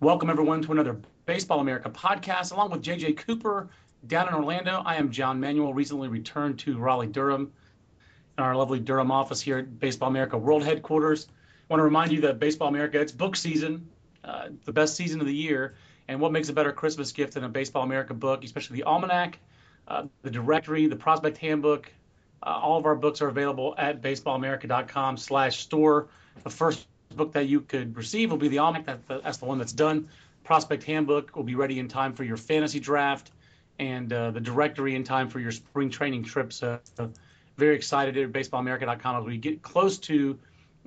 Welcome, everyone, to another Baseball America podcast. Along with JJ Cooper down in Orlando, I am John Manuel, recently returned to Raleigh, Durham, in our lovely Durham office here at Baseball America World Headquarters. I want to remind you that Baseball America, it's book season, uh, the best season of the year. And what makes a better Christmas gift than a Baseball America book, especially the Almanac, uh, the directory, the prospect handbook. Uh, all of our books are available at baseballamerica.com slash store. The first book that you could receive will be the Almanac. That, that's the one that's done. Prospect Handbook will be ready in time for your fantasy draft, and uh, the directory in time for your spring training trip. trips. Uh, very excited at BaseballAmerica.com as we get close to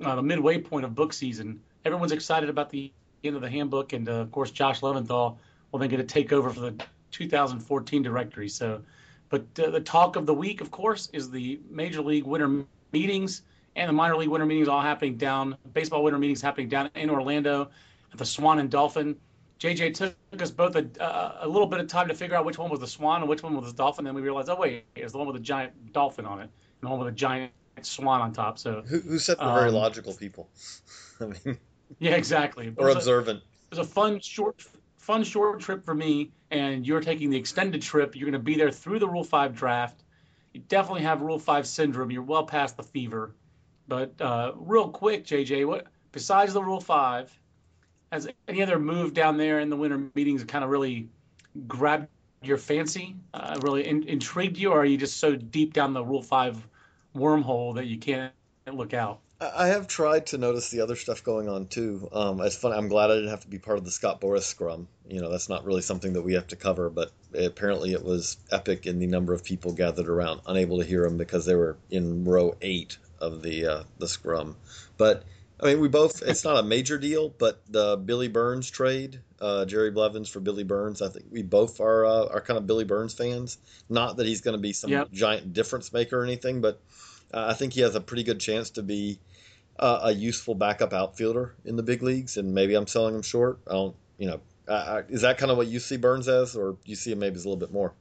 uh, the midway point of book season. Everyone's excited about the end of the handbook, and uh, of course, Josh Leventhal will then get to take over for the 2014 directory. So, but uh, the talk of the week, of course, is the Major League winter meetings and the minor league winter meetings all happening down, baseball winter meetings happening down in Orlando at the Swan and Dolphin. JJ took us both a, uh, a little bit of time to figure out which one was the Swan and which one was the Dolphin. Then we realized, oh wait, it's the one with the giant dolphin on it, and the one with a giant swan on top. So who, who said we're very um, logical people? I mean, yeah, exactly. Or observant. it was a fun short, fun short trip for me, and you're taking the extended trip. You're going to be there through the Rule Five draft. You definitely have Rule Five syndrome. You're well past the fever. But uh, real quick, JJ, what besides the Rule Five, has any other move down there in the winter meetings kind of really grabbed your fancy, uh, really in, intrigued you, or are you just so deep down the Rule Five wormhole that you can't look out? I have tried to notice the other stuff going on too. Um, it's fun. I'm glad I didn't have to be part of the Scott Boras scrum. You know, that's not really something that we have to cover, but apparently it was epic in the number of people gathered around, unable to hear him because they were in row eight of the uh, the scrum. But I mean, we both. It's not a major deal, but the Billy Burns trade, uh, Jerry Blevins for Billy Burns. I think we both are uh, are kind of Billy Burns fans. Not that he's going to be some yep. giant difference maker or anything, but uh, I think he has a pretty good chance to be uh, a useful backup outfielder in the big leagues. And maybe I'm selling him short. I don't, you know, is that kind of what you see Burns as, or you see him maybe as a little bit more?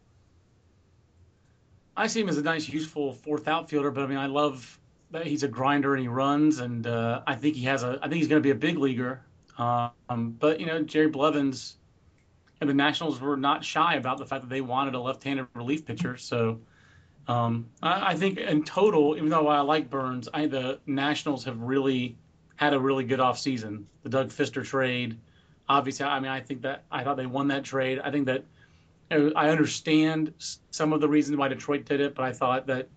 I see him as a nice, useful fourth outfielder, but I mean, I love he's a grinder and he runs, and uh, I think he has a. I think he's going to be a big leaguer. Um, but you know, Jerry Blevins and the Nationals were not shy about the fact that they wanted a left-handed relief pitcher. So um, I, I, think in total, even though I like Burns, I the Nationals have really had a really good offseason. The Doug Fister trade, obviously, I mean, I think that I thought they won that trade. I think that I understand some of the reasons why Detroit did it, but I thought that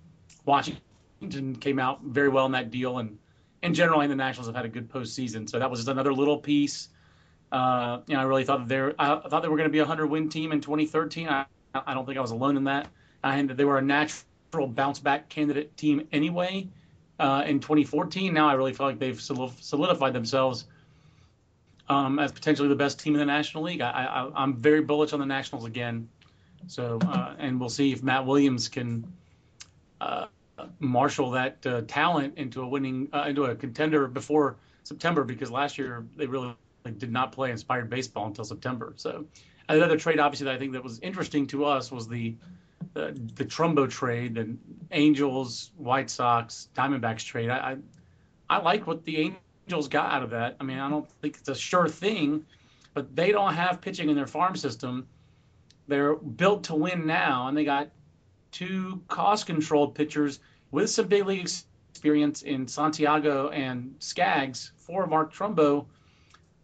Washington Washington came out very well in that deal, and in general, I think the Nationals have had a good postseason. So that was just another little piece. Uh, you know, I really thought they I thought they were going to be a hundred win team in 2013. I, I don't think I was alone in that. That they were a natural bounce back candidate team anyway. Uh, in 2014, now I really feel like they've solidified themselves um, as potentially the best team in the National League. I, am very bullish on the Nationals again. So, uh, and we'll see if Matt Williams can uh, marshal that uh, talent into a winning uh, into a contender before September because last year they really like, did not play inspired baseball until September. So another trade, obviously, that I think that was interesting to us was the the, the Trumbo trade, the Angels, White Sox, Diamondbacks trade. I, I I like what the Angels got out of that. I mean, I don't think it's a sure thing, but they don't have pitching in their farm system. They're built to win now, and they got two cost controlled pitchers with some big league experience in Santiago and Skaggs for Mark Trumbo,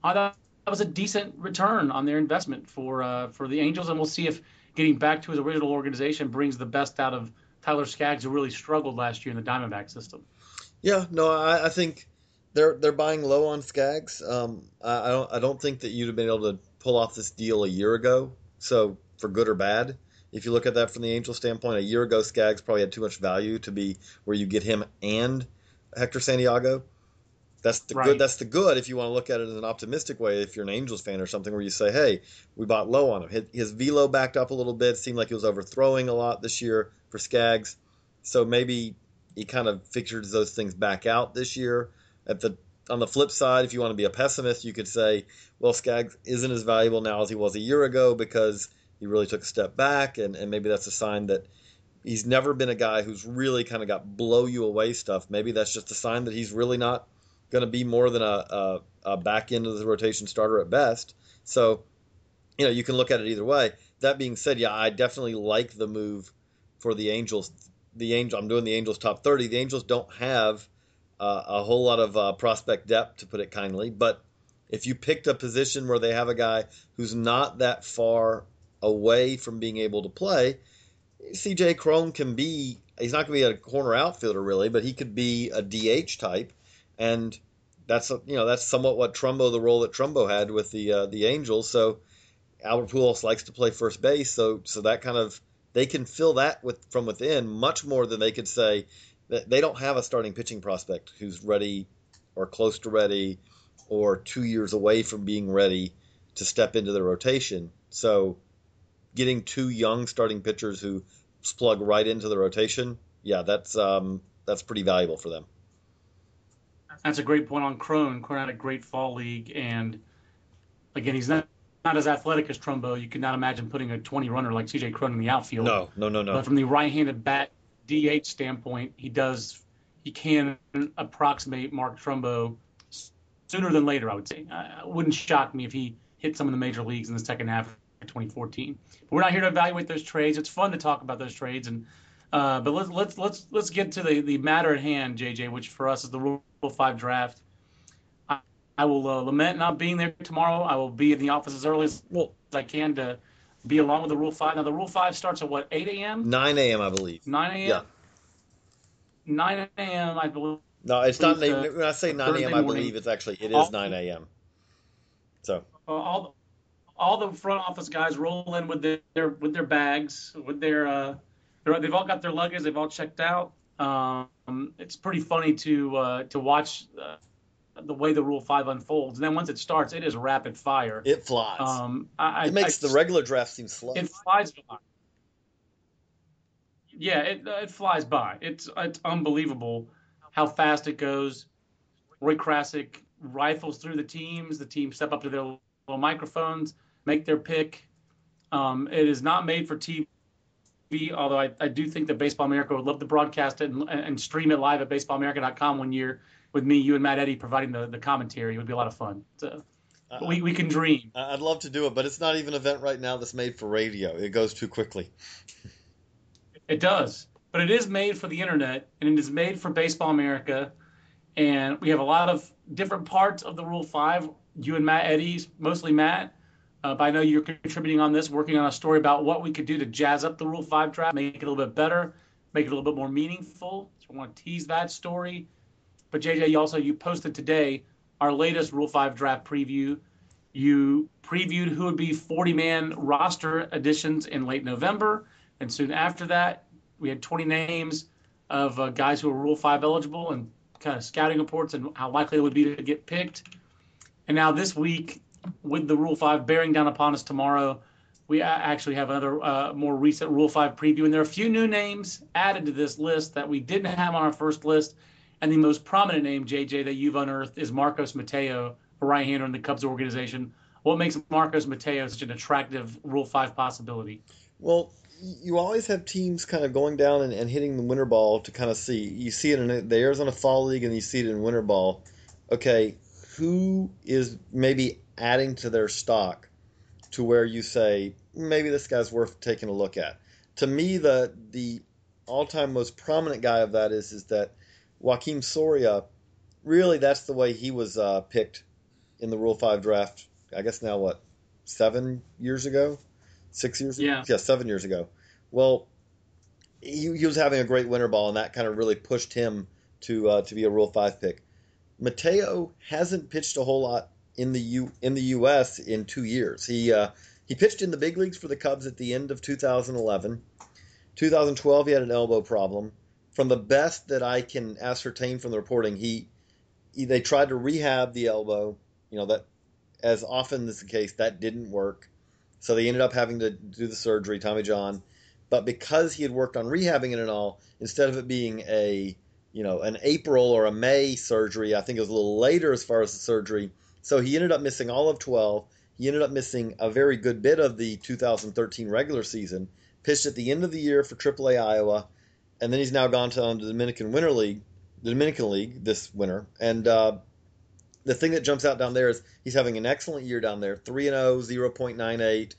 I thought that was a decent return on their investment for uh, for the Angels, and we'll see if getting back to his original organization brings the best out of Tyler Skaggs, who really struggled last year in the Diamondback system. Yeah, no, I, I think they're they're buying low on Skaggs. Um, I, I, don't I don't think that you'd have been able to pull off this deal a year ago. So for good or bad, if you look at that from the Angel standpoint, a year ago Skaggs probably had too much value to be where you get him and Hector Santiago. That's the Right. good. That's the good. If you want to look at it in an optimistic way, if you're an Angels fan or something, where you say, "Hey, we bought low on him. His, his velo backed up a little bit. Seemed like he was overthrowing a lot this year for Skaggs. So maybe he kind of figures those things back out this year. At the on the flip side, if you want to be a pessimist, you could say, well, Skaggs isn't as valuable now as he was a year ago because he really took a step back, and, and maybe that's a sign that he's never been a guy who's really kind of got blow you away stuff. Maybe that's just a sign that he's really not going to be more than a, a, a back end of the rotation starter at best. So, you know, you can look at it either way. That being said, yeah, I definitely like the move for the Angels. The Angel, I'm doing the Angels top 30. The Angels don't have uh, a whole lot of uh, prospect depth, to put it kindly. But if you picked a position where they have a guy who's not that far away from being able to play, CJ Cron can be. He's not going to be a corner outfielder really, but he could be a DH type, and that's you know that's somewhat what Trumbo the role that Trumbo had with the uh, the Angels. So Albert Pujols likes to play first base, so so that kind of they can fill that with from within much more than they could say that they don't have a starting pitching prospect who's ready or close to ready or two years away from being ready to step into the rotation. So getting two young starting pitchers who plug right into the rotation, yeah, that's um, that's pretty valuable for them. That's a great point on Cron. Cron had a great fall league, and again, he's not not as athletic as Trumbo. You could not imagine putting a 20 runner like CJ Cron in the outfield. No, no, no, no. But from the right-handed bat DH standpoint, he does he can approximate Mark Trumbo sooner than later. I would say. Uh, it wouldn't shock me if he hit some of the major leagues in the second half 2014. But we're not here to evaluate those trades. It's fun to talk about those trades, and uh, but let's let's let's let's get to the the matter at hand, JJ, which for us is the Rule Five draft. I, I will uh, lament not being there tomorrow. I will be in the office as early as Well, I can to be along with the Rule Five. Now the Rule Five starts at what 8 a.m. 9 a.m. I believe. 9 a.m. Yeah. 9 a.m. I believe. No, it's not. Uh, when I say 9 a.m., I believe it's actually it is All- 9 a.m. So Uh, all all the front office guys roll in with their with their bags, with their uh, they've all got their luggage, they've all checked out. Um, it's pretty funny to uh, to watch uh, the way the Rule Five unfolds, and then once it starts, it is rapid fire. it flies. Um, I, it makes I, the regular draft seem slow. It flies by. Yeah, it uh, it flies by. It's it's unbelievable how fast it goes. Roy Krasik rifles through the teams. The teams step up to their little microphones, make their pick. Um, it is not made for TV, although I, I do think that Baseball America would love to broadcast it and, and stream it live at baseballamerica.com one year with me, you, and Matt Eddy providing the, the commentary. It would be a lot of fun. So, Uh, we, we can dream. I'd love to do it, but it's not even an event right now that's made for radio. It goes too quickly. It does, but it is made for the internet and it is made for Baseball America. And we have a lot of different parts of the Rule Five. You and Matt Eddy's, mostly Matt. Uh, but I know you're contributing on this, working on a story about what we could do to jazz up the Rule Five draft, make it a little bit better, make it a little bit more meaningful. So I want to tease that story. But JJ, you also you posted today our latest Rule Five draft preview. You previewed who would be 40 man roster additions in late November. And soon after that, we had 20 names of uh, guys who were Rule 5 eligible and kind of scouting reports and how likely it would be to get picked. And now this week, with the Rule 5 bearing down upon us tomorrow, we actually have another uh, more recent Rule 5 preview. And there are a few new names added to this list that we didn't have on our first list. And the most prominent name, JJ, that you've unearthed is Marcos Mateo, a right hander in the Cubs organization. What makes Marcos Mateo such an attractive Rule 5 possibility? Well, you always have teams kind of going down and, and hitting the winter ball to kind of see. You see it in the Arizona Fall League and you see it in winter ball. Okay, who is maybe adding to their stock to where you say maybe this guy's worth taking a look at? To me, the the all-time most prominent guy of that is is that Joakim Soria. Really, that's the way he was uh, picked in the Rule Five draft. I guess now what seven years ago, six years Yeah. ago, yeah, seven years ago. Well, he, he was having a great winter ball, and that kind of really pushed him to uh, to be a Rule Five pick. Mateo hasn't pitched a whole lot in the U in the U.S. in two years. He uh, he pitched in the big leagues for the Cubs at the end of 2011. 2012, he had an elbow problem. From the best that I can ascertain from the reporting, he they tried to rehab the elbow. You know that, as often is the case, that didn't work. So they ended up having to do the surgery, Tommy John. But because he had worked on rehabbing it and all, instead of it being a you know an April or a May surgery, I think it was a little later as far as the surgery. So he ended up missing all of 12. He ended up missing a very good bit of the 2013 regular season. Pitched at the end of the year for AAA Iowa, and then he's now gone to um, the Dominican Winter League, the Dominican League this winter. And uh, the thing that jumps out down there is he's having an excellent year down there 3 0, 0.98.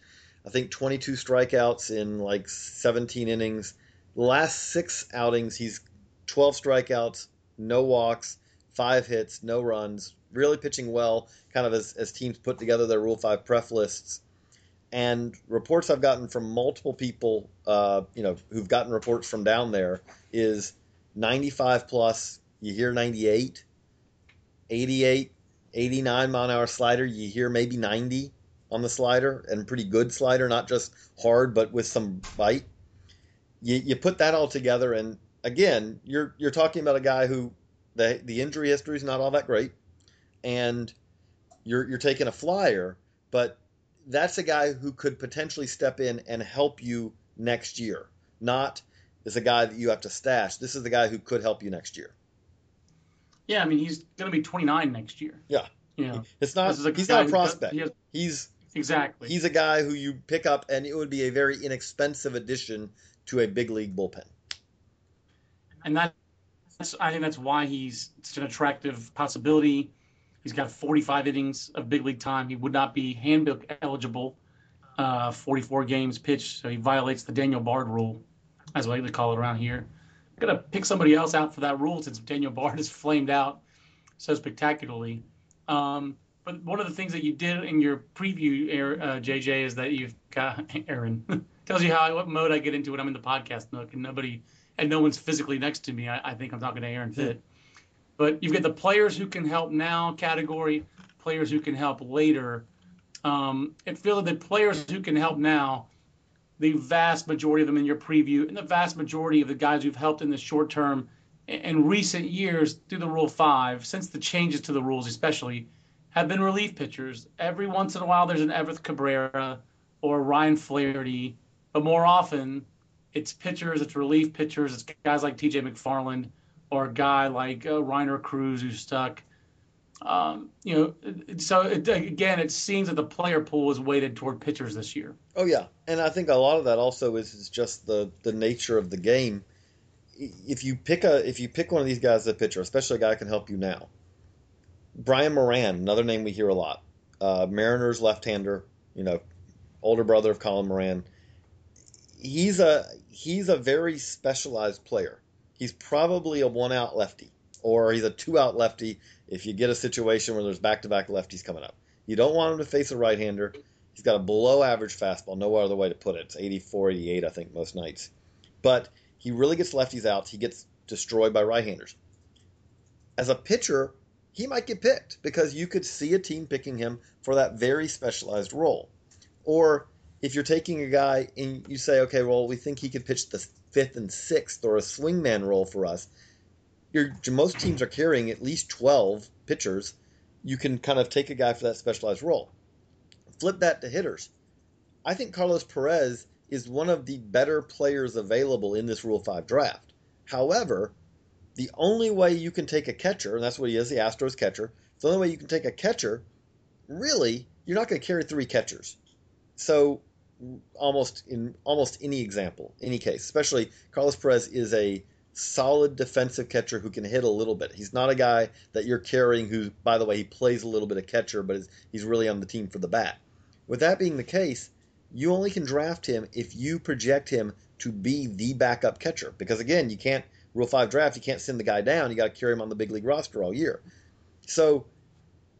I think 22 strikeouts in like 17 innings. The last six outings, he's 12 strikeouts, no walks, five hits, no runs, really pitching well, kind of as, as teams put together their Rule 5 pref lists. And reports I've gotten from multiple people, uh, you know, who've gotten reports from down there is 95 plus, you hear 98, 88, 89 mile an hour slider, you hear maybe 90 on the slider, and pretty good slider, not just hard, but with some bite. You, you put that all together, and again, you're you're talking about a guy who the the injury history is not all that great and you're you're taking a flyer, but that's a guy who could potentially step in and help you next year. Not is a guy that you have to stash. This is the guy who could help you next year. Yeah, I mean he's going to be 29 next year. Yeah, you know, it's not. He's not a prospect. He has, he's exactly. He's a guy who you pick up, and it would be a very inexpensive addition to a big league bullpen. And that's, I think that's why he's such an attractive possibility. He's got 45 innings of big league time. He would not be handbook eligible, uh, 44 games pitched, so he violates the Daniel Bard rule, as we like to call it around here. I'm gonna pick somebody else out for that rule since Daniel Bard is flamed out so spectacularly. Um, but one of the things that you did in your preview, uh, JJ, is that you've got Aaron tells you how what mode I get into when I'm in the podcast nook, and nobody and no one's physically next to me. I, I think I'm talking to Aaron Fitt. But you've got the players who can help now category, players who can help later. Um, and feel that the players who can help now, the vast majority of them in your preview, and the vast majority of the guys who've helped in the short term in recent years through the Rule 5, since the changes to the rules especially, have been relief pitchers. Every once in a while, there's an Everth Cabrera or Ryan Flaherty, but more often, it's pitchers, it's relief pitchers, it's guys like TJ McFarland or a guy like uh, Rhiner Cruz who's stuck. Um, you know, so it, again, it seems that the player pool is weighted toward pitchers this year. Oh yeah, and I think a lot of that also is, is just the the nature of the game. If you pick a if you pick one of these guys as a pitcher, especially a guy who can help you now, Brian Moran, another name we hear a lot, uh, Mariners left-hander, you know, older brother of Colin Moran. He's a he's a very specialized player he's probably a one out lefty, or he's a two out lefty if you get a situation where there's back to back lefties coming up. You don't want him to face a right hander. He's got a below average fastball, no other way to put it. It's 84, 88, I think, most nights. But he really gets lefties out. He gets destroyed by right handers. As a pitcher, he might get picked because you could see a team picking him for that very specialized role. Or if you're taking a guy and you say, okay, well, we think he could pitch the fifth and sixth or a swingman role for us, most teams are carrying at least 12 pitchers. You can kind of take a guy for that specialized role. Flip that to hitters. I think Carlos Perez is one of the better players available in this Rule 5 draft. However, the only way you can take a catcher, and that's what he is, the Astros catcher, the only way you can take a catcher, really, you're not going to carry three catchers. So almost in almost any example, any case. Especially Carlos Perez is a solid defensive catcher who can hit a little bit. He's not a guy that you're carrying who, by the way, he plays a little bit of catcher, but he's really on the team for the bat. With that being the case, you only can draft him if you project him to be the backup catcher. Because again, you can't Rule Five draft, you can't send the guy down. You got to carry him on the big league roster all year. So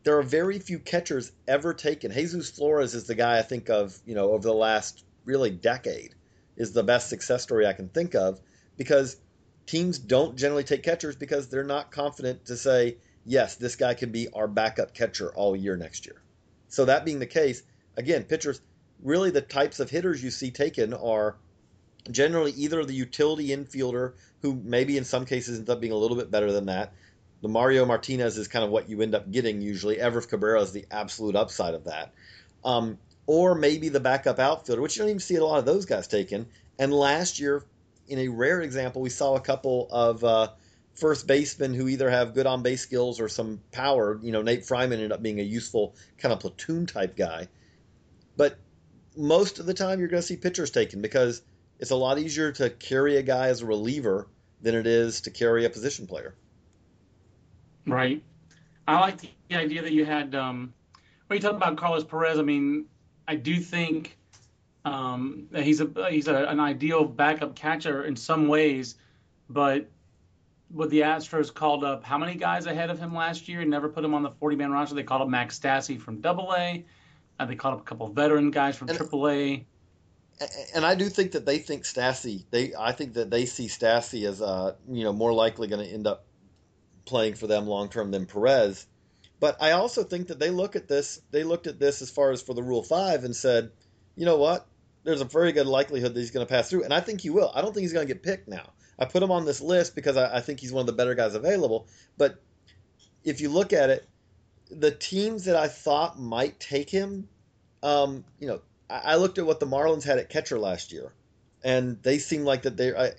there are very few catchers ever taken. Jesus Flores is the guy I think of, you know, over the last really decade is the best success story I can think of because teams don't generally take catchers because they're not confident to say, yes, this guy can be our backup catcher all year next year. So that being the case, again, pitchers, really the types of hitters you see taken are generally either the utility infielder who maybe in some cases ends up being a little bit better than that The Mario Martinez is kind of what you end up getting usually. Everth Cabrera is the absolute upside of that. Um, or maybe the backup outfielder, which you don't even see a lot of those guys taken. And last year, in a rare example, we saw a couple of uh, first basemen who either have good on base skills or some power. You know, Nate Freiman ended up being a useful kind of platoon type guy. But most of the time, you're going to see pitchers taken because it's a lot easier to carry a guy as a reliever than it is to carry a position player. Right. I like the idea that you had um, when you talk about Carlos Perez. I mean, I do think um, that he's a he's a, an ideal backup catcher in some ways, but what the Astros called up how many guys ahead of him last year and never put him on the 40 man roster. They called up Max Stassi from Double A. Uh, they called up a couple of veteran guys from Triple A. And I do think that they think Stassi. They I think that they see Stassi as uh you know more likely going to end up playing for them long term than Perez. But I also think that they look at this. They looked at this as far as for the Rule Five and said, you know what? There's a very good likelihood that he's going to pass through, and I think he will. I don't think he's going to get picked now. I put him on this list because I, I think he's one of the better guys available. But if you look at it, the teams that I thought might take him, um, you know, I, I, looked at what the Marlins had at catcher last year, and they seem like that they. I,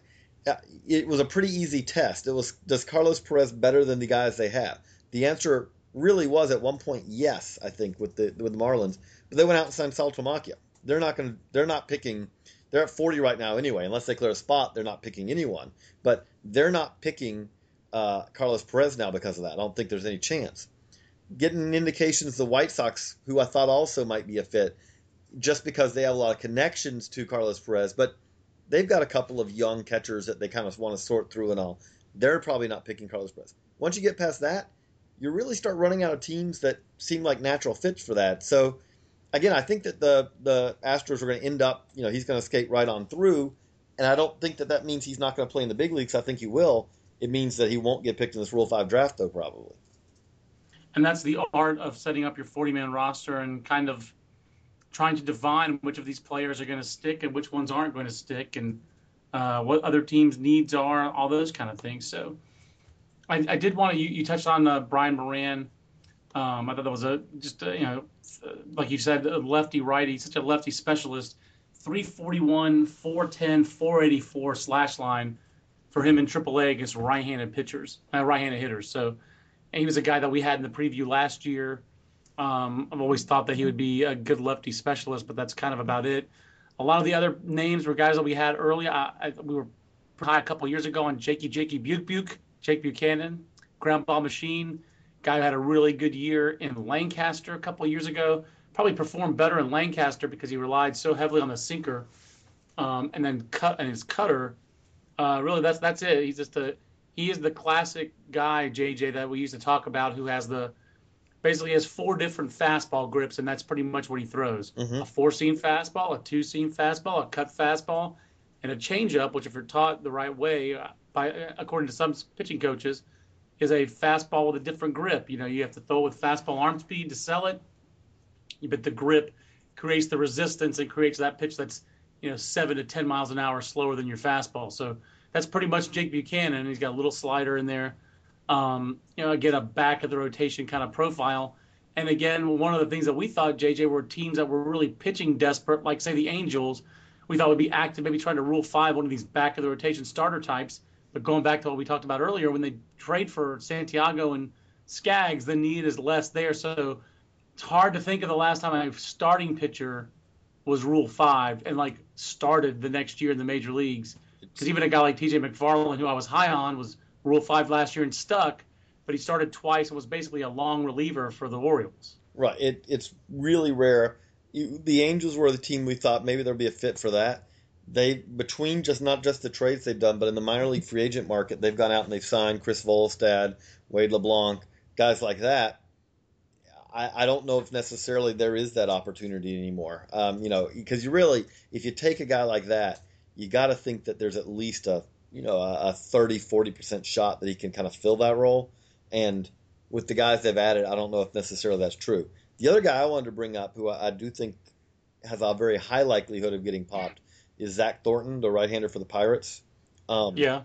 it was a pretty easy test. It was does Carlos Perez better than the guys they have? The answer really was at one point yes, I think with the with the Marlins, but they went out and signed Saltalamacchia. They're not going. They're not picking they're at 40 right now anyway. Unless they clear a spot, they're not picking anyone. But they're not picking uh, Carlos Perez now because of that. I don't think there's any chance. Getting indications the White Sox, who I thought also might be a fit, just because they have a lot of connections to Carlos Perez, but they've got a couple of young catchers that they kind of want to sort through and all. They're probably not picking Carlos Perez. Once you get past that, you really start running out of teams that seem like natural fits for that. So again, I think that the the Astros are going to end up, you know, he's going to skate right on through, and I don't think that that means he's not going to play in the big leagues. I think he will. It means that he won't get picked in this Rule Five draft, though, probably. And that's the art of setting up your 40 man roster and kind of trying to divine which of these players are going to stick and which ones aren't going to stick and uh, what other teams' needs are, all those kind of things. So I, I did want to, you, you touched on uh, Brian Moran. Um, I thought that was a just a, you know like you said, lefty righty, such a lefty specialist. 341, 410, 484 slash line for him in AAA against right-handed pitchers, uh, right-handed hitters. So he was a guy that we had in the preview last year. Um, I've always thought that he would be a good lefty specialist, but that's kind of about it. A lot of the other names were guys that we had early. I, I, we were high a couple years ago on Jakey Jakey Buke Buke, Jake Buchanan, ground ball machine. Guy who had a really good year in Lancaster a couple years ago. Probably performed better in Lancaster because he relied so heavily on the sinker, um, and then cut and his cutter. Uh, really, that's that's it. He's just a he is the classic guy, JJ, that we used to talk about, who has the basically has four different fastball grips, and that's pretty much what he throws: mm-hmm. a four-seam fastball, a two-seam fastball, a cut fastball, and a changeup. Which, if you're taught the right way, uh, by according to some pitching coaches, is a fastball with a different grip. You know, you have to throw with fastball arm speed to sell it, but the grip creates the resistance and creates that pitch that's you know seven to ten miles an hour slower than your fastball. So that's pretty much Jake Buchanan. He's got a little slider in there. Um, you know, get a back of the rotation kind of profile. And again, one of the things that we thought, JJ, were teams that were really pitching desperate, like say the Angels, we thought would be active, maybe trying to rule five one of these back of the rotation starter types but going back to what we talked about earlier, when they trade for Santiago and Skaggs, the need is less there. So it's hard to think of the last time a starting pitcher was Rule Five and like started the next year in the major leagues. Because even a guy like T.J. McFarland, who I was high on, was Rule Five last year and stuck, but he started twice and was basically a long reliever for the Orioles. Right. It, it's really rare. The Angels were the team we thought maybe there'd be a fit for that they between just not just the trades they've done, but in the minor league free agent market, they've gone out and they've signed Chris Volstad, Wade LeBlanc, guys like that. I, I don't know if necessarily there is that opportunity anymore. Um, you know, because you really, if you take a guy like that, you got to think that there's at least a you know a 30 40 percent shot that he can kind of fill that role. And with the guys they've added, I don't know if necessarily that's true. The other guy I wanted to bring up, who I, I do think has a very high likelihood of getting popped, is Zach Thornton, the right-hander for the Pirates. Um, yeah.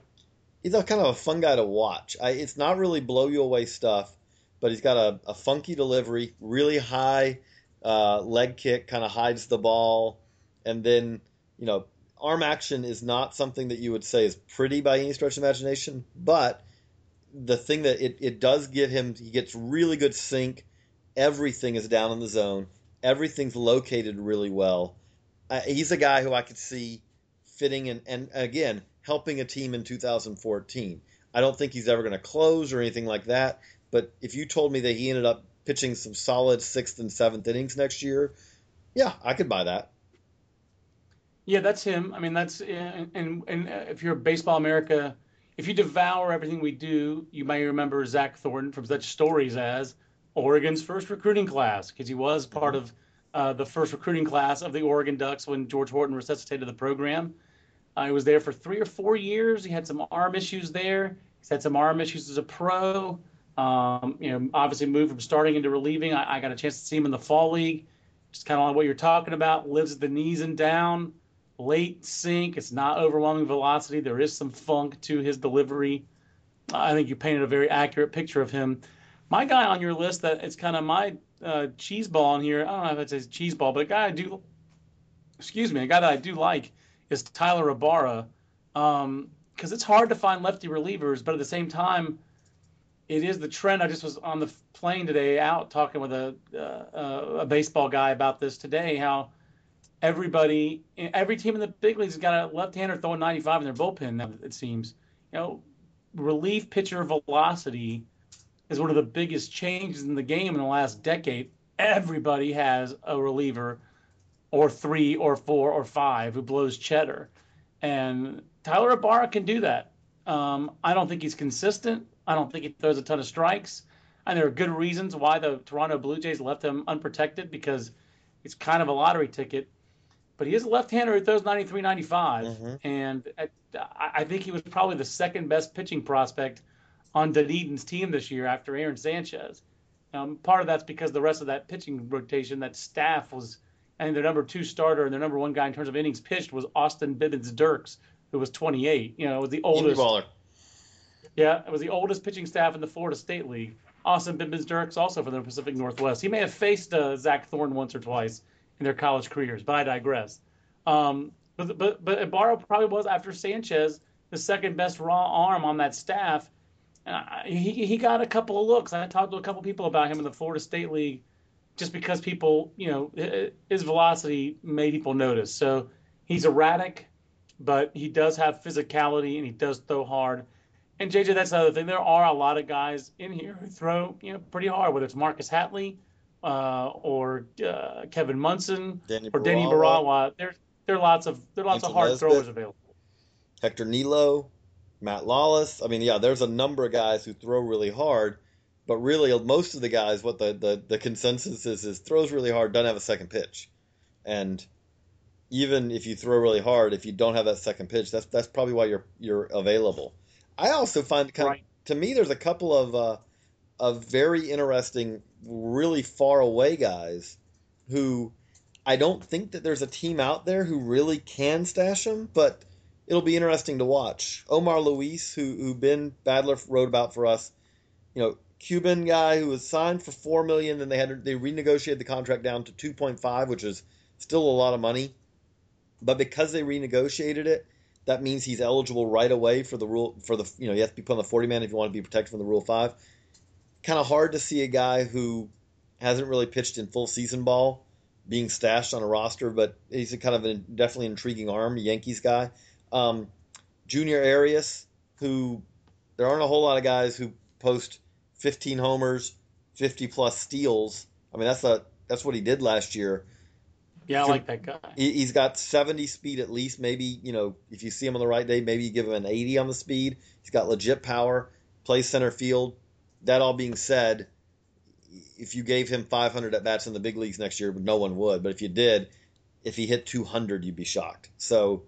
he's a kind of a fun guy to watch. I, it's not really blow you away stuff, but he's got a, a funky delivery, really high uh, leg kick, kind of hides the ball, and then you know arm action is not something that you would say is pretty by any stretch of imagination, but the thing that it, it does give him, he gets really good sync. Everything is down in the zone. Everything's located really well. Uh, he's a guy who I could see fitting and, and again helping a team in 2014. I don't think he's ever going to close or anything like that. But if you told me that he ended up pitching some solid sixth and seventh innings next year, yeah, I could buy that. Yeah, that's him. I mean, that's and and, and if you're a Baseball America, if you devour everything we do, you may remember Zach Thornton from such stories as Oregon's first recruiting class because he was part of uh, the first recruiting class of the Oregon Ducks when George Horton resuscitated the program. Uh, he was there for three or four years. He had some arm issues there. He's had some arm issues as a pro. Um, you know, obviously moved from starting into relieving. I, I got a chance to see him in the fall league. Just kind of like what you're talking about. Lives at the knees and down late sink. It's not overwhelming velocity. There is some funk to his delivery. I think you painted a very accurate picture of him. My guy on your list that it's kind of my uh, cheese ball in here. I don't know if it's a cheese ball, but a guy I do, excuse me, a guy that I do like is Tyler Ybarra, because um, it's hard to find lefty relievers, but at the same time, it is the trend. I just was on the plane today out talking with a uh, a baseball guy about this today. How everybody, every team in the big leagues has got a left-hander throwing 95 in their bullpen. Now it seems, you know, relief pitcher velocity is one of the biggest changes in the game in the last decade. Everybody has a reliever, or three, or four, or five who blows cheddar, and Tyler Ybarra can do that. Um, I don't think he's consistent. I don't think he throws a ton of strikes. And there are good reasons why the Toronto Blue Jays left him unprotected because it's kind of a lottery ticket but he is a left-hander who throws 93, 95, mm-hmm. and I think he was probably the second best pitching prospect on Dunedin's team this year after Aaron Sanchez. Um, part of that's because the rest of that pitching rotation, that staff was, and their number two starter and their number one guy in terms of innings pitched was Austin Bibens-Dirkx, who was 28. You know, was the oldest. Yeah, it was the oldest pitching staff in the Florida State League. Austin Bibens-Dirkx, also from the Pacific Northwest. He may have faced uh, Zach Thorne once or twice in their college careers. But I digress. Um, but but but Ybarra probably was after Sanchez the second best raw arm on that staff. He he got a couple of looks. I talked to a couple people about him in the Florida State League, just because people you know his velocity made people notice. So he's erratic, but he does have physicality and he does throw hard. And JJ, that's the other thing. There are a lot of guys in here who throw you know pretty hard. Whether it's Marcus Hatley, uh, or uh, Kevin Munson Danny or Denny Burawa. There, there are lots of there are lots of hard Nesbitt, throwers available. Hector Nilo, Matt Lawless. I mean, yeah, there's a number of guys who throw really hard, but really most of the guys, what the, the, the consensus is, is throws really hard, doesn't have a second pitch, and even if you throw really hard, if you don't have that second pitch, that's that's probably why you're you're available. I also find kind right. of, to me, there's a couple of uh, of very interesting really far away guys who I don't think that there's a team out there who really can stash him, but it'll be interesting to watch. Omar Luis, who who Ben Badler wrote about for us, you know, Cuban guy who was signed for four million, then they had they renegotiated the contract down to two point five, which is still a lot of money. But because they renegotiated it, that means he's eligible right away for the rule for the you know you have to be put on the forty man if you want to be protected from the rule five kind of hard to see a guy who hasn't really pitched in full season ball being stashed on a roster, but he's a kind of a definitely intriguing arm, Yankees guy. Um, Junior Arias, who there aren't a whole lot of guys who post 15 homers, 50 plus steals. I mean, that's a that's what he did last year. Yeah, I like that guy. He, has got 70 speed at least. Maybe you know if you see him on the right day, maybe you give him an 80 on the speed. He's got legit power. Plays center field that all being said, if you gave him 500 at bats in the big leagues next year, no one would. But if you did, if he hit 200, you'd be shocked. So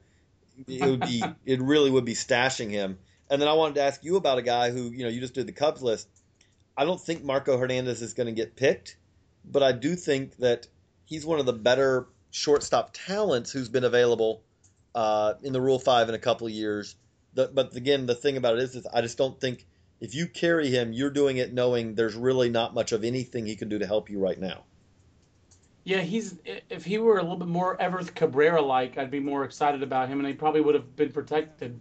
it would be, it really would be stashing him. And then I wanted to ask you about a guy who, you know, you just did the Cubs list. I don't think Marco Hernandez is going to get picked, but I do think that he's one of the better shortstop talents who's been available uh, in the Rule Five in a couple of years. The, but again, the thing about it is, is I just don't think if you carry him, you're doing it knowing there's really not much of anything he can do to help you right now. Yeah, he's if he were a little bit more Everth Cabrera like, I'd be more excited about him, and he probably would have been protected.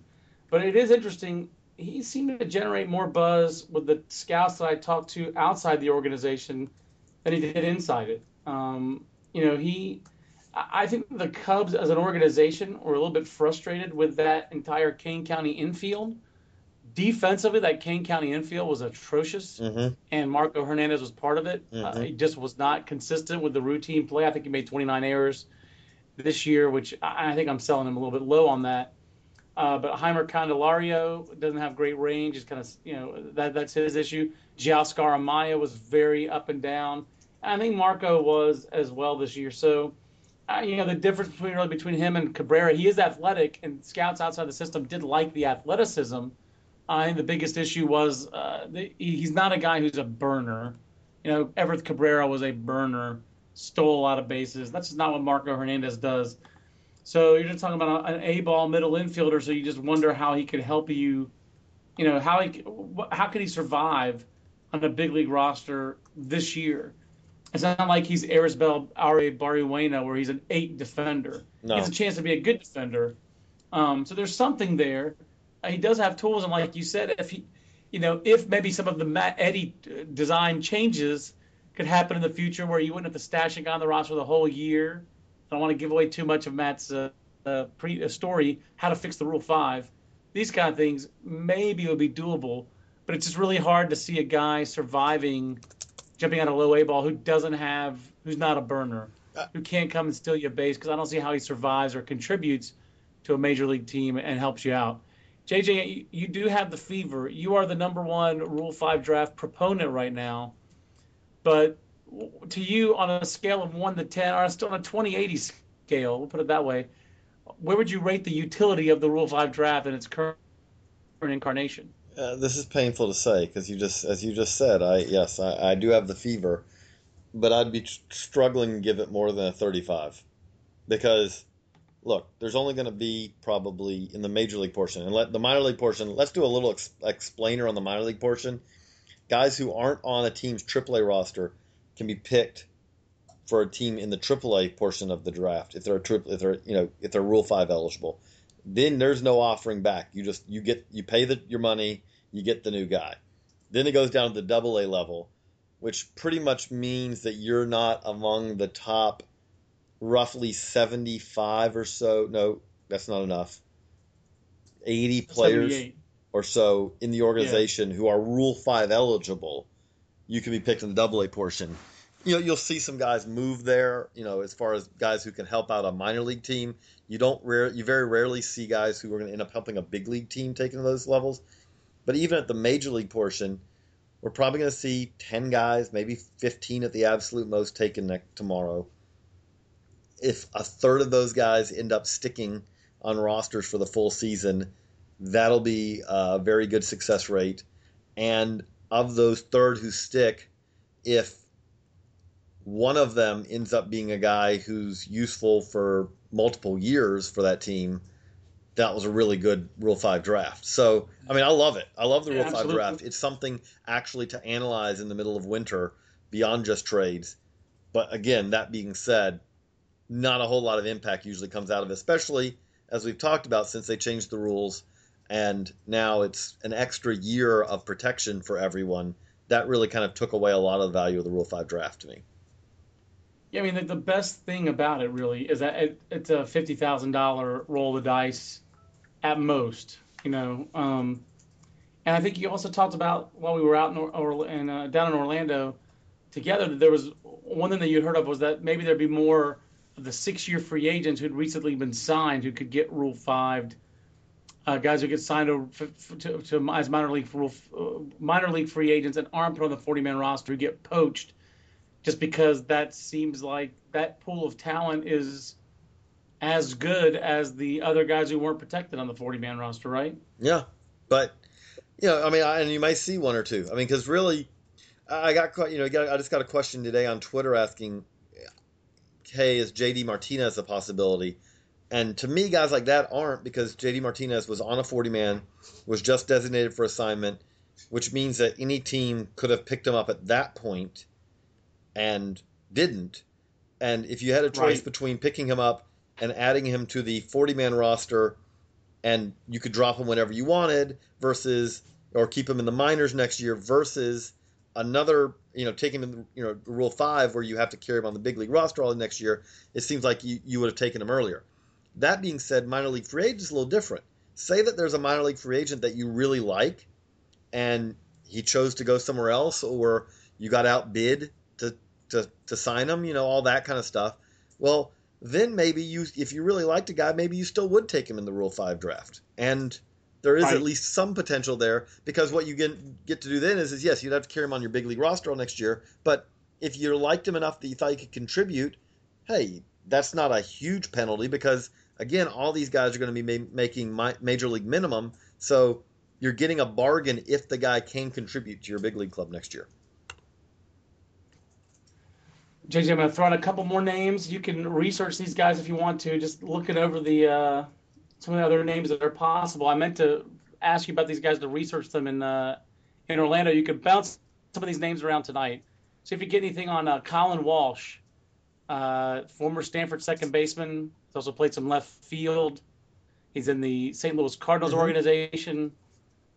But it is interesting. He seemed to generate more buzz with the scouts that I talked to outside the organization than he did inside it. Um, you know, he. I think the Cubs as an organization were a little bit frustrated with that entire Kane County infield defensively, that Kane County infield was atrocious, mm-hmm. and Marco Hernandez was part of it. Uh, mm-hmm. Uh, he just was not consistent with the routine play. I think he made 29 errors this year, which I, I think I'm selling him a little bit low on that. Uh, but Jeimer Candelario doesn't have great range. He's kind of, you know, that that's his issue. Gioskar Amaya was very up and down. I think Marco was as well this year. So, uh, you know, the difference between really between him and Cabrera, he is athletic, and scouts outside the system did like the athleticism I think the biggest issue was uh, the, he's not a guy who's a burner. You know, Everth Cabrera was a burner, stole a lot of bases. That's just not what Marco Hernandez does. So you're just talking about an A ball middle infielder. So you just wonder how he could help you. You know, how he how could he survive on a big league roster this year? It's not like he's Arisbel Aure Barrywena, where he's an eight defender. No. He has a chance to be a good defender. Um, so there's something there he does have tools, and like you said, if he, you know, if maybe some of the Matt Eddy design changes could happen in the future, where you wouldn't have to stash a guy on the roster the whole year. I don't want to give away too much of Matt's uh, uh, pre uh, story, how to fix the Rule Five. These kind of things maybe would be doable, but it's just really hard to see a guy surviving, jumping out a low A ball who doesn't have, who's not a burner, uh, who can't come and steal your base because I don't see how he survives or contributes to a major league team and helps you out. JJ, you do have the fever. You are the number one Rule 5 draft proponent right now. But to you, on a scale of 1 to 10, or still on a 2080 scale, we'll put it that way, where would you rate the utility of the Rule 5 draft in its current incarnation? Uh, this is painful to say because you just, as you just said, I yes, I, I do have the fever, but I'd be struggling to give it more than a 35 because look, there's only going to be probably in the major league portion and let the minor league portion. Let's do a little ex- explainer on the minor league portion. Guys who aren't on a team's AAA roster can be picked for a team in the AAA portion of the draft if they're a if they're you know if they're Rule Five eligible. Then there's no offering back. You just you get you pay the, your money, you get the new guy. Then it goes down to the Double A level, which pretty much means that you're not among the top roughly 75 or so. No, that's not enough. 80 players or so in the organization yeah. who are Rule 5 eligible. You can be picked in the double A portion. You know, you'll see some guys move there, you know, as far as guys who can help out a minor league team. You don't rare you very rarely see guys who are going to end up helping a big league team taking those levels. But even at the major league portion, we're probably going to see 10 guys, maybe 15 at the absolute most taken next tomorrow if a third of those guys end up sticking on rosters for the full season, that'll be a very good success rate. And of those third who stick, if one of them ends up being a guy who's useful for multiple years for that team, that was a really good Rule 5 draft. So, I mean, I love it. I love the yeah, Rule 5 draft. It's something actually to analyze in the middle of winter beyond just trades. But again, that being said, not a whole lot of impact usually comes out of it, especially as we've talked about since they changed the rules and now it's an extra year of protection for everyone. That really kind of took away a lot of the value of the Rule 5 draft to me. Yeah, I mean, the, the best thing about it really is that it, it's a $50,000 roll of dice at most, you know. Um, and I think you also talked about while we were out in, or, in uh, down in Orlando together, that there was one thing that you heard of was that maybe there'd be more the six-year free agents who'd recently been signed who could get Rule Five, uh, guys who get signed to, to, to as minor league rule, uh, minor league free agents and aren't put on the 40-man roster who get poached, just because that seems like that pool of talent is as good as the other guys who weren't protected on the 40-man roster, right? Yeah, but you know, I mean, I, and you might see one or two. I mean, because really, I got you know, I just got a question today on Twitter asking hey, is JD Martinez a possibility? And to me, guys like that aren't because JD Martinez was on a 40 man, was just designated for assignment, which means that any team could have picked him up at that point and didn't. And if you had a choice Right. between picking him up and adding him to the 40 man roster and you could drop him whenever you wanted versus or keep him in the minors next year versus another you know taking him the, you know rule 5 where you have to carry him on the big league roster all the next year it seems like you, you would have taken him earlier. That being said minor league free agent is a little different. Say that there's a minor league free agent that you really like and he chose to go somewhere else or you got outbid to to, to sign him you know all that kind of stuff. Well then maybe you if you really liked a guy maybe you still would take him in the rule 5 draft. And there is Right. at least some potential there because what you get get to do then is, is yes you'd have to carry him on your big league roster all next year but if you liked him enough that you thought he could contribute hey that's not a huge penalty because again all these guys are going to be ma- making mi- major league minimum so you're getting a bargain if the guy can contribute to your big league club next year JJ, I'm going to throw in a couple more names. You can research these guys if you want to. Just looking over the uh, some of the other names that are possible. I meant to ask you about these guys to research them in uh, in Orlando. You could bounce some of these names around tonight. See if you get anything on uh, Colin Walsh, uh, former Stanford second baseman. He's also played some left field. He's in the St. Louis Cardinals Mhm. organization.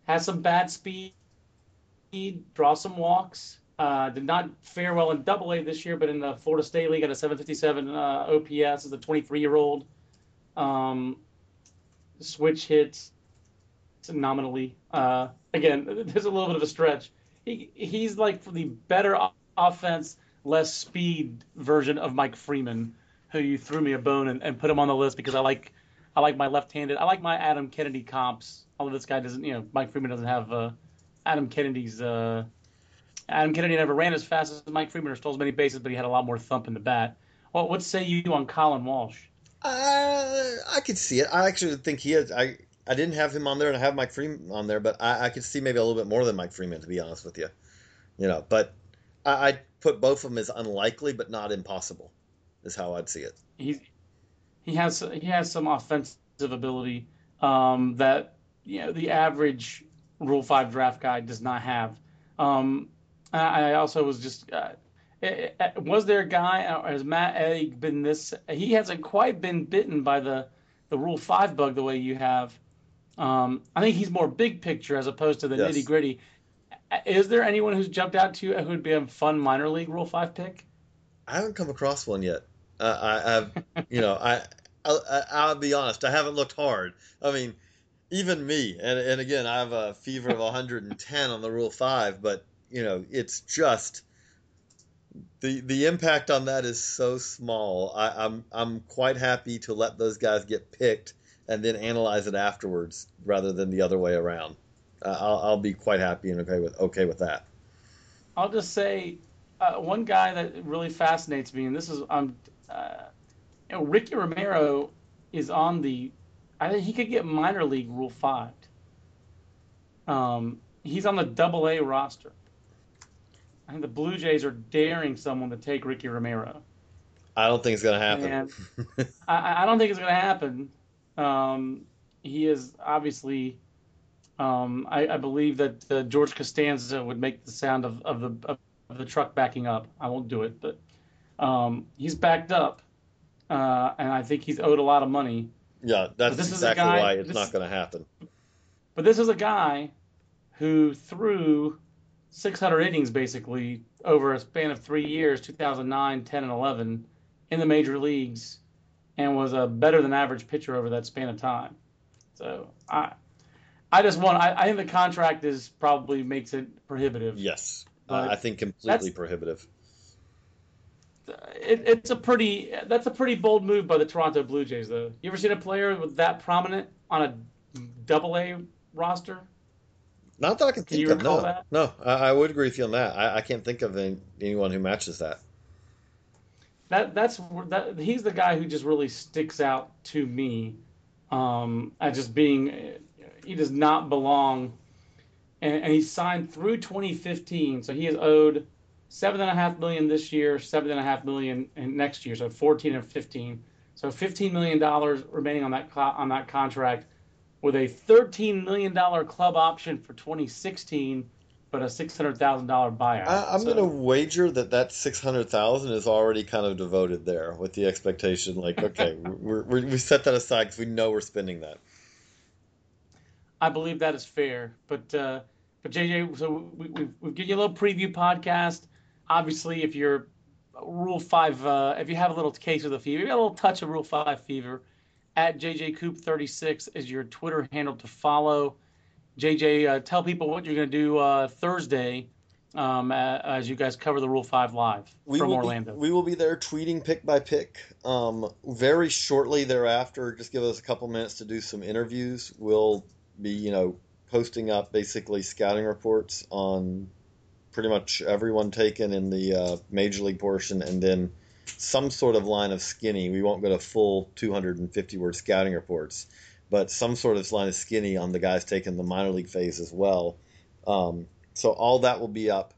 Has some bad speed, draw some walks. Uh, did not fare well in Double A this year, but in the Florida State League, got a 757 uh, OPS as a 23 year old. Um, switch hits nominally. Uh, again, there's a little bit of a stretch. He, he's like the better offense, less speed version of Mike Freeman, who you threw me a bone and, and put him on the list because I like I like my left-handed. I like my Adam Kennedy comps. Although this guy doesn't, you know, Mike Freeman doesn't have uh, Adam Kennedy's. Uh, Adam Kennedy never ran as fast as Mike Freeman or stole as many bases, but he had a lot more thump in the bat. Well, what say you on Colin Walsh? Uh, I could see it. I actually think he is. I I didn't have him on there, and I have Mike Freeman on there, but I, I could see maybe a little bit more than Mike Freeman, to be honest with you. You know, but I, I'd put both of them as unlikely, but not impossible. Is how I'd see it. He's he has he has some offensive ability um, that you know the average Rule Five draft guy does not have. Um, I I also was just uh, was there a guy or has Matt Eddy been this? He hasn't quite been bitten by the the Rule Five bug the way you have. Um, I think he's more big picture as opposed to the Yes. nitty gritty. Is there anyone who's jumped out to you who would be a fun minor league Rule Five pick? I haven't come across one yet. Uh, I, I've, you know, I, I, I'll be honest. I haven't looked hard. I mean, even me, and and again, I have a fever of 110 on the Rule Five, but you know, it's just the the impact on that is so small. I, I'm I'm quite happy to let those guys get picked and then analyze it afterwards, rather than the other way around. Uh, I'll I'll be quite happy and okay with okay with that. I'll just say uh, one guy that really fascinates me, and this is um, uh, you know, Ricky Romero is on the. I think he could get minor league Rule Five. Um, he's on the Double A roster. I think the Blue Jays are daring someone to take Ricky Romero. I don't think it's gonna happen. I, I don't think it's going to happen. Um, he is obviously. Um, I, I believe that uh, George Costanza would make the sound of, of the of, of the truck backing up. I won't do it, but um, he's backed up, uh, and I think he's owed a lot of money. Yeah, that's this is a exactly guy- why it's this- not going to happen. But this is a guy who threw 600 innings basically over a span of three years 2009, 10, and 11 in the major leagues and was a better than average pitcher over that span of time. So I. I just want. I, I think the contract is probably makes it prohibitive. Yes, uh, I think completely prohibitive. It, it's a pretty. That's a pretty bold move by the Toronto Blue Jays, though. You ever seen a player with that prominent on a Double A roster? Not that I can Can think you of. No, that? no, I, I would agree with you on that. I, I can't think of any, anyone who matches that. That that's that. He's the guy who just really sticks out to me, um, as just being. He does not belong, and, and he's signed through 2015, so he is owed seven and a half million this year, seven and a half million in next year, so 14 and 15. So fifteen million dollars remaining on that on that contract, with a thirteen million dollar club option for 2016, but a six hundred thousand dollar buyout. I, am So- going to wager that that six hundred thousand is already kind of devoted there, with the expectation, like, okay, we're, we're, we set that aside because we know we're spending that. I believe that is fair. But uh, but JJ, so we, we've, we've given you a little preview podcast. Obviously, if you're Rule Five, uh, if you have a little case of the fever, you got a little touch of Rule Five fever. At JJ Coop 36 is your Twitter handle to follow. JJ, uh, tell people what you're going to do uh, Thursday um, as you guys cover the Rule Five live we from Orlando. Be, we will be there tweeting pick by pick. Um, very shortly thereafter, just give us a couple minutes to do some interviews. We'll be, you know, posting up basically scouting reports on pretty much everyone taken in the uh, major league portion, and then some sort of line of skinny. We won't go to full 250 word scouting reports, but some sort of line of skinny on the guys taking the minor league phase as well. Um, so all that will be up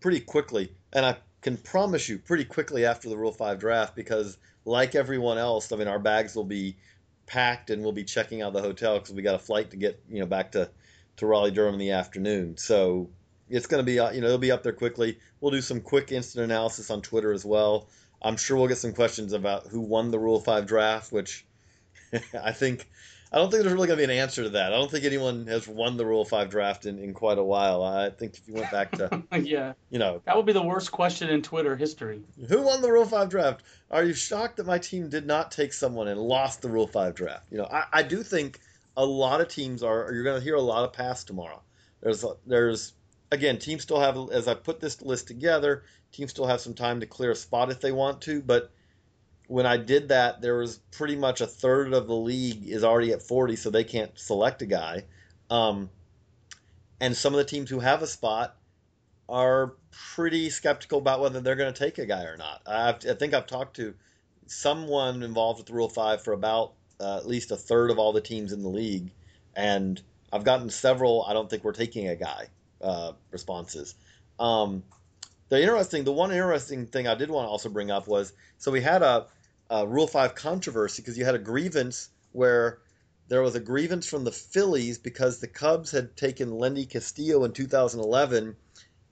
pretty quickly, and I can promise you pretty quickly after the Rule Five draft because, like everyone else, I mean, our bags will be packed and we'll be checking out the hotel because we got a flight to get you know back to to Raleigh Durham in the afternoon. So it's going to be uh, you know it'll be up there quickly. We'll do some quick instant analysis on Twitter as well. I'm sure we'll get some questions about who won the Rule Five draft, which I think I don't think there's really going to be an answer to that. I don't think anyone has won the Rule Five draft in, in quite a while. I think if you went back to yeah, you know that would be the worst question in Twitter history. who won the Rule Five draft? Are you shocked that my team did not take someone and lost the Rule Five draft? You know, I, I do think a lot of teams are. You're going to hear a lot of pass tomorrow. There's there's again teams still have as I put this list together, teams still have some time to clear a spot if they want to. But when I did that, there was pretty much a third of the league is already at 40, so they can't select a guy. Um, and some of the teams who have a spot are pretty skeptical about whether they're going to take a guy or not. I've, I think I've talked to someone involved with Rule Five for about uh, at least a third of all the teams in the league, and I've gotten several. I don't think we're taking a guy uh, responses. Um, the interesting, the one interesting thing I did want to also bring up was so we had a, a Rule Five controversy because you had a grievance where there was a grievance from the Phillies because the Cubs had taken Lendy Castillo in 2011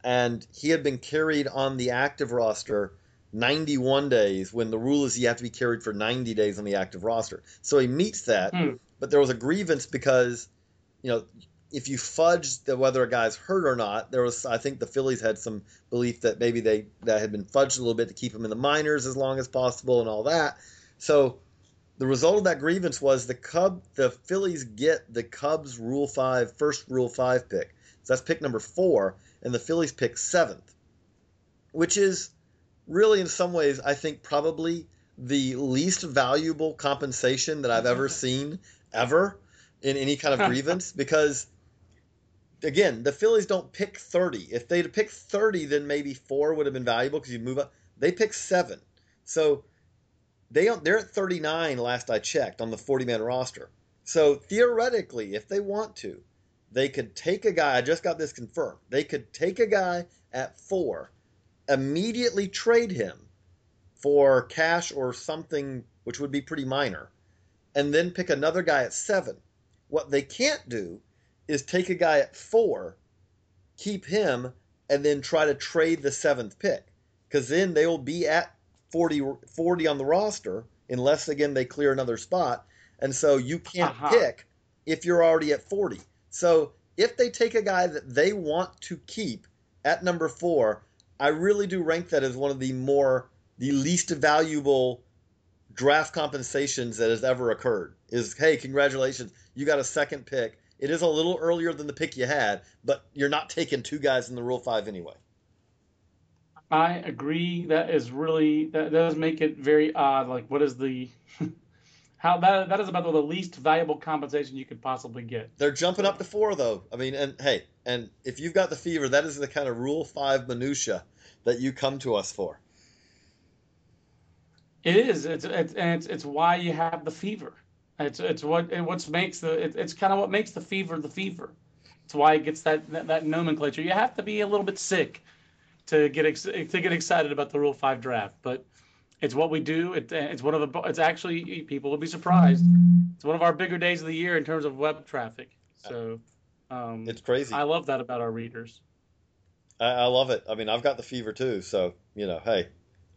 and he had been carried on the active roster 91 days when the rule is you have to be carried for 90 days on the active roster. So he meets that, Hmm. but there was a grievance because, you know, if you fudge the whether a guy's hurt or not, there was I think the Phillies had some belief that maybe they that had been fudged a little bit to keep him in the minors as long as possible and all that. So the result of that grievance was the Cub the Phillies get the Cubs Rule Five first Rule Five pick. So that's pick number four, and the Phillies pick seventh, which is really in some ways I think probably the least valuable compensation that I've ever seen ever in any kind of grievance because again the Phillies don't pick 30 if they'd picked 30 then maybe four would have been valuable because you move up. They pick seven. So they they're at 39 last I checked on the 40 man roster. So theoretically if they want to they could take a guy I just got this confirmed they could take a guy at four immediately trade him for cash or something which would be pretty minor and then pick another guy at seven. What they can't do is take a guy at four, keep him, and then try to trade the seventh pick. Because then they will be at 40, 40 on the roster, unless, again, they clear another spot. And so you can't Aha. pick if you're already at 40. So if they take a guy that they want to keep at number four, I really do rank that as one of the more, the least valuable draft compensations that has ever occurred. Is, hey, congratulations, you got a second pick. It is a little earlier than the pick you had, but you're not taking two guys in the Rule Five anyway. I agree. That is really that does make it very odd. Like, what is the how that that is about the least valuable compensation you could possibly get. They're jumping up to four though. I mean, and hey, and if you've got the fever, that is the kind of Rule Five minutia that you come to us for. It is. It's it's and it's it's why you have the fever. It's it's what it what's makes the it, it's kind of what makes the fever the fever. It's why it gets that, that that nomenclature. You have to be a little bit sick to get ex- to get excited about the Rule Five draft. But it's what we do. It, it's one of the. It's actually people will be surprised. It's one of our bigger days of the year in terms of web traffic. So um, it's crazy. I love that about our readers. I, I love it. I mean, I've got the fever too. So you know, hey,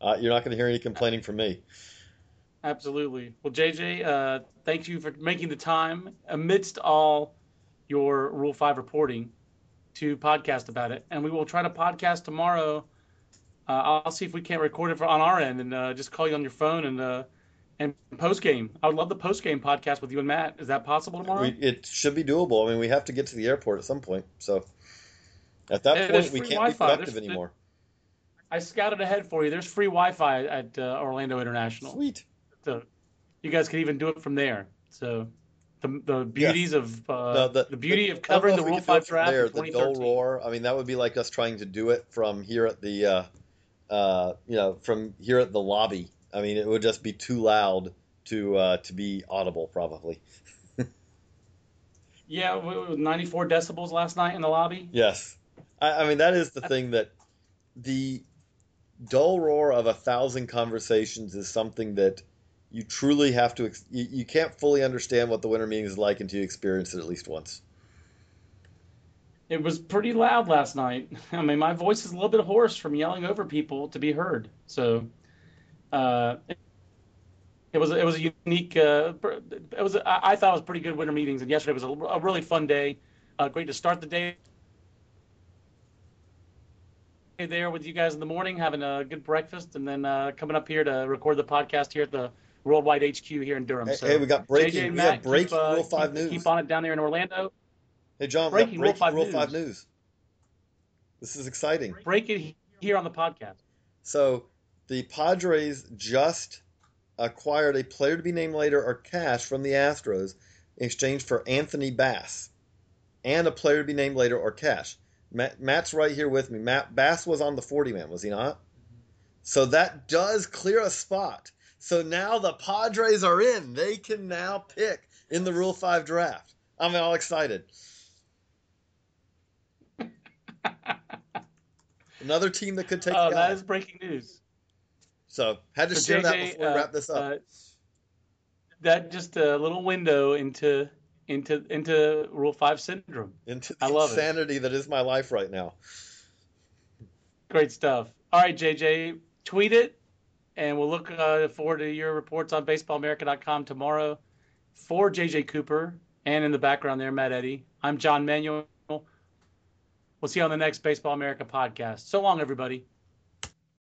uh, you're not going to hear any complaining from me. Absolutely. Well, JJ, uh, thank you for making the time amidst all your Rule Five reporting to podcast about it, and we will try to podcast tomorrow. Uh, I'll see if we can't record it for, on our end and uh, just call you on your phone and uh, and post game. I would love the post game podcast with you and Matt. Is that possible tomorrow? We, it should be doable. I mean, we have to get to the airport at some point, so at that and point we can't Wi-Fi. be productive there's, anymore. I scouted ahead for you. There's free Wi-Fi at uh, Orlando International. Sweet. So you guys can even do it from there. So the, the beauties of uh, no, the, the, beauty the, of covering the Rule Five draft. There, the dull Roar. I mean, that would be like us trying to do it from here at the, uh, uh, you know, from here at the lobby. I mean, it would just be too loud to uh, to be audible, probably. yeah, 94 decibels last night in the lobby. Yes, I, I mean that is the thing that the dull roar of a thousand conversations is something that you truly have to you, you can't fully understand what the winter meeting is like until you experience it at least once. It was pretty loud last night. I mean my voice is a little bit hoarse from yelling over people to be heard. So uh, it was it was a unique uh, it was I thought it was pretty good winter meetings and yesterday was a, a really fun day. Uh, great to start the day there with you guys in the morning having a good breakfast and then uh, coming up here to record the podcast here at the Worldwide HQ here in Durham. Hey, so, hey we got breaking, we got breaking keep, uh, Rule Five keep, news. Keep on it down there in Orlando. Hey John, breaking, breaking Rule, 5, Rule news. 5 news. This is exciting. Break it here on the podcast. So the Padres just acquired a player to be named later or cash from the Astros in exchange for Anthony Bass and a player to be named later or cash. Matt, Matt's right here with me. Matt Bass was on the 40 man, was he not? So that does clear a spot so now the Padres are in. They can now pick in the Rule 5 draft. I'm all excited. Another team that could take. Oh, that is breaking news. So had to share JJ, that before we uh, wrap this up. Uh, that just a little window into into into Rule Five syndrome. Into the I love insanity it. that is my life right now. Great stuff. All right, JJ, tweet it and we'll look uh, forward to your reports on baseballamerica.com tomorrow. For JJ Cooper and in the background there, Matt Eddy. I'm John Manuel. We'll see you on the next Baseball America podcast. So long, everybody.